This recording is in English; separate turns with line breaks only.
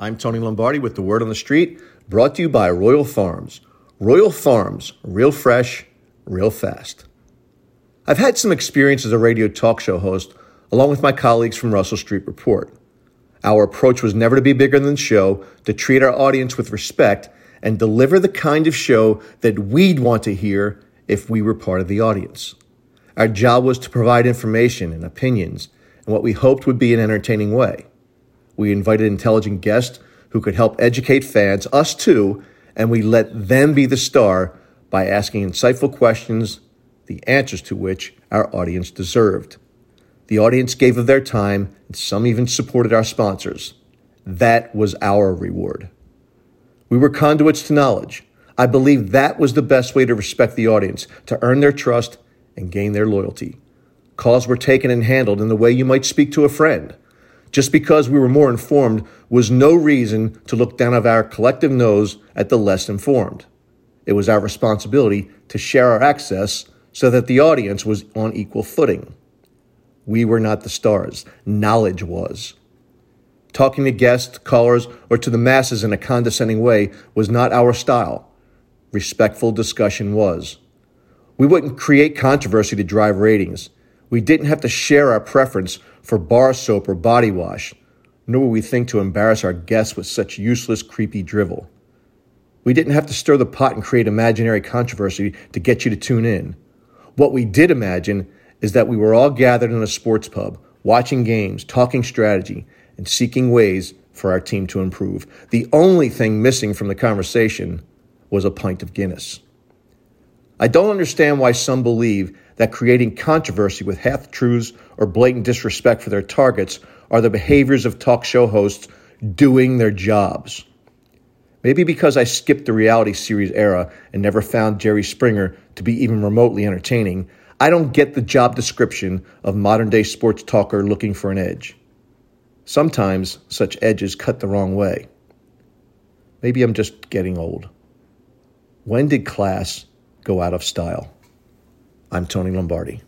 I'm Tony Lombardi with the Word on the Street, brought to you by Royal Farms. Royal Farms, real fresh, real fast. I've had some experience as a radio talk show host, along with my colleagues from Russell Street Report. Our approach was never to be bigger than the show, to treat our audience with respect, and deliver the kind of show that we'd want to hear if we were part of the audience. Our job was to provide information and opinions in what we hoped would be an entertaining way. We invited intelligent guests who could help educate fans, us too, and we let them be the star by asking insightful questions, the answers to which our audience deserved. The audience gave of their time, and some even supported our sponsors. That was our reward. We were conduits to knowledge. I believe that was the best way to respect the audience, to earn their trust and gain their loyalty. Calls were taken and handled in the way you might speak to a friend. Just because we were more informed was no reason to look down of our collective nose at the less informed. It was our responsibility to share our access so that the audience was on equal footing. We were not the stars, knowledge was. Talking to guests, callers, or to the masses in a condescending way was not our style. Respectful discussion was. We wouldn't create controversy to drive ratings. We didn't have to share our preference for bar soap or body wash, nor would we think to embarrass our guests with such useless, creepy drivel. We didn't have to stir the pot and create imaginary controversy to get you to tune in. What we did imagine is that we were all gathered in a sports pub, watching games, talking strategy, and seeking ways for our team to improve. The only thing missing from the conversation was a pint of Guinness. I don't understand why some believe that creating controversy with half truths or blatant disrespect for their targets are the behaviors of talk show hosts doing their jobs. Maybe because I skipped the reality series era and never found Jerry Springer to be even remotely entertaining, I don't get the job description of modern day sports talker looking for an edge. Sometimes such edges cut the wrong way. Maybe I'm just getting old. When did class go out of style. I'm Tony Lombardi.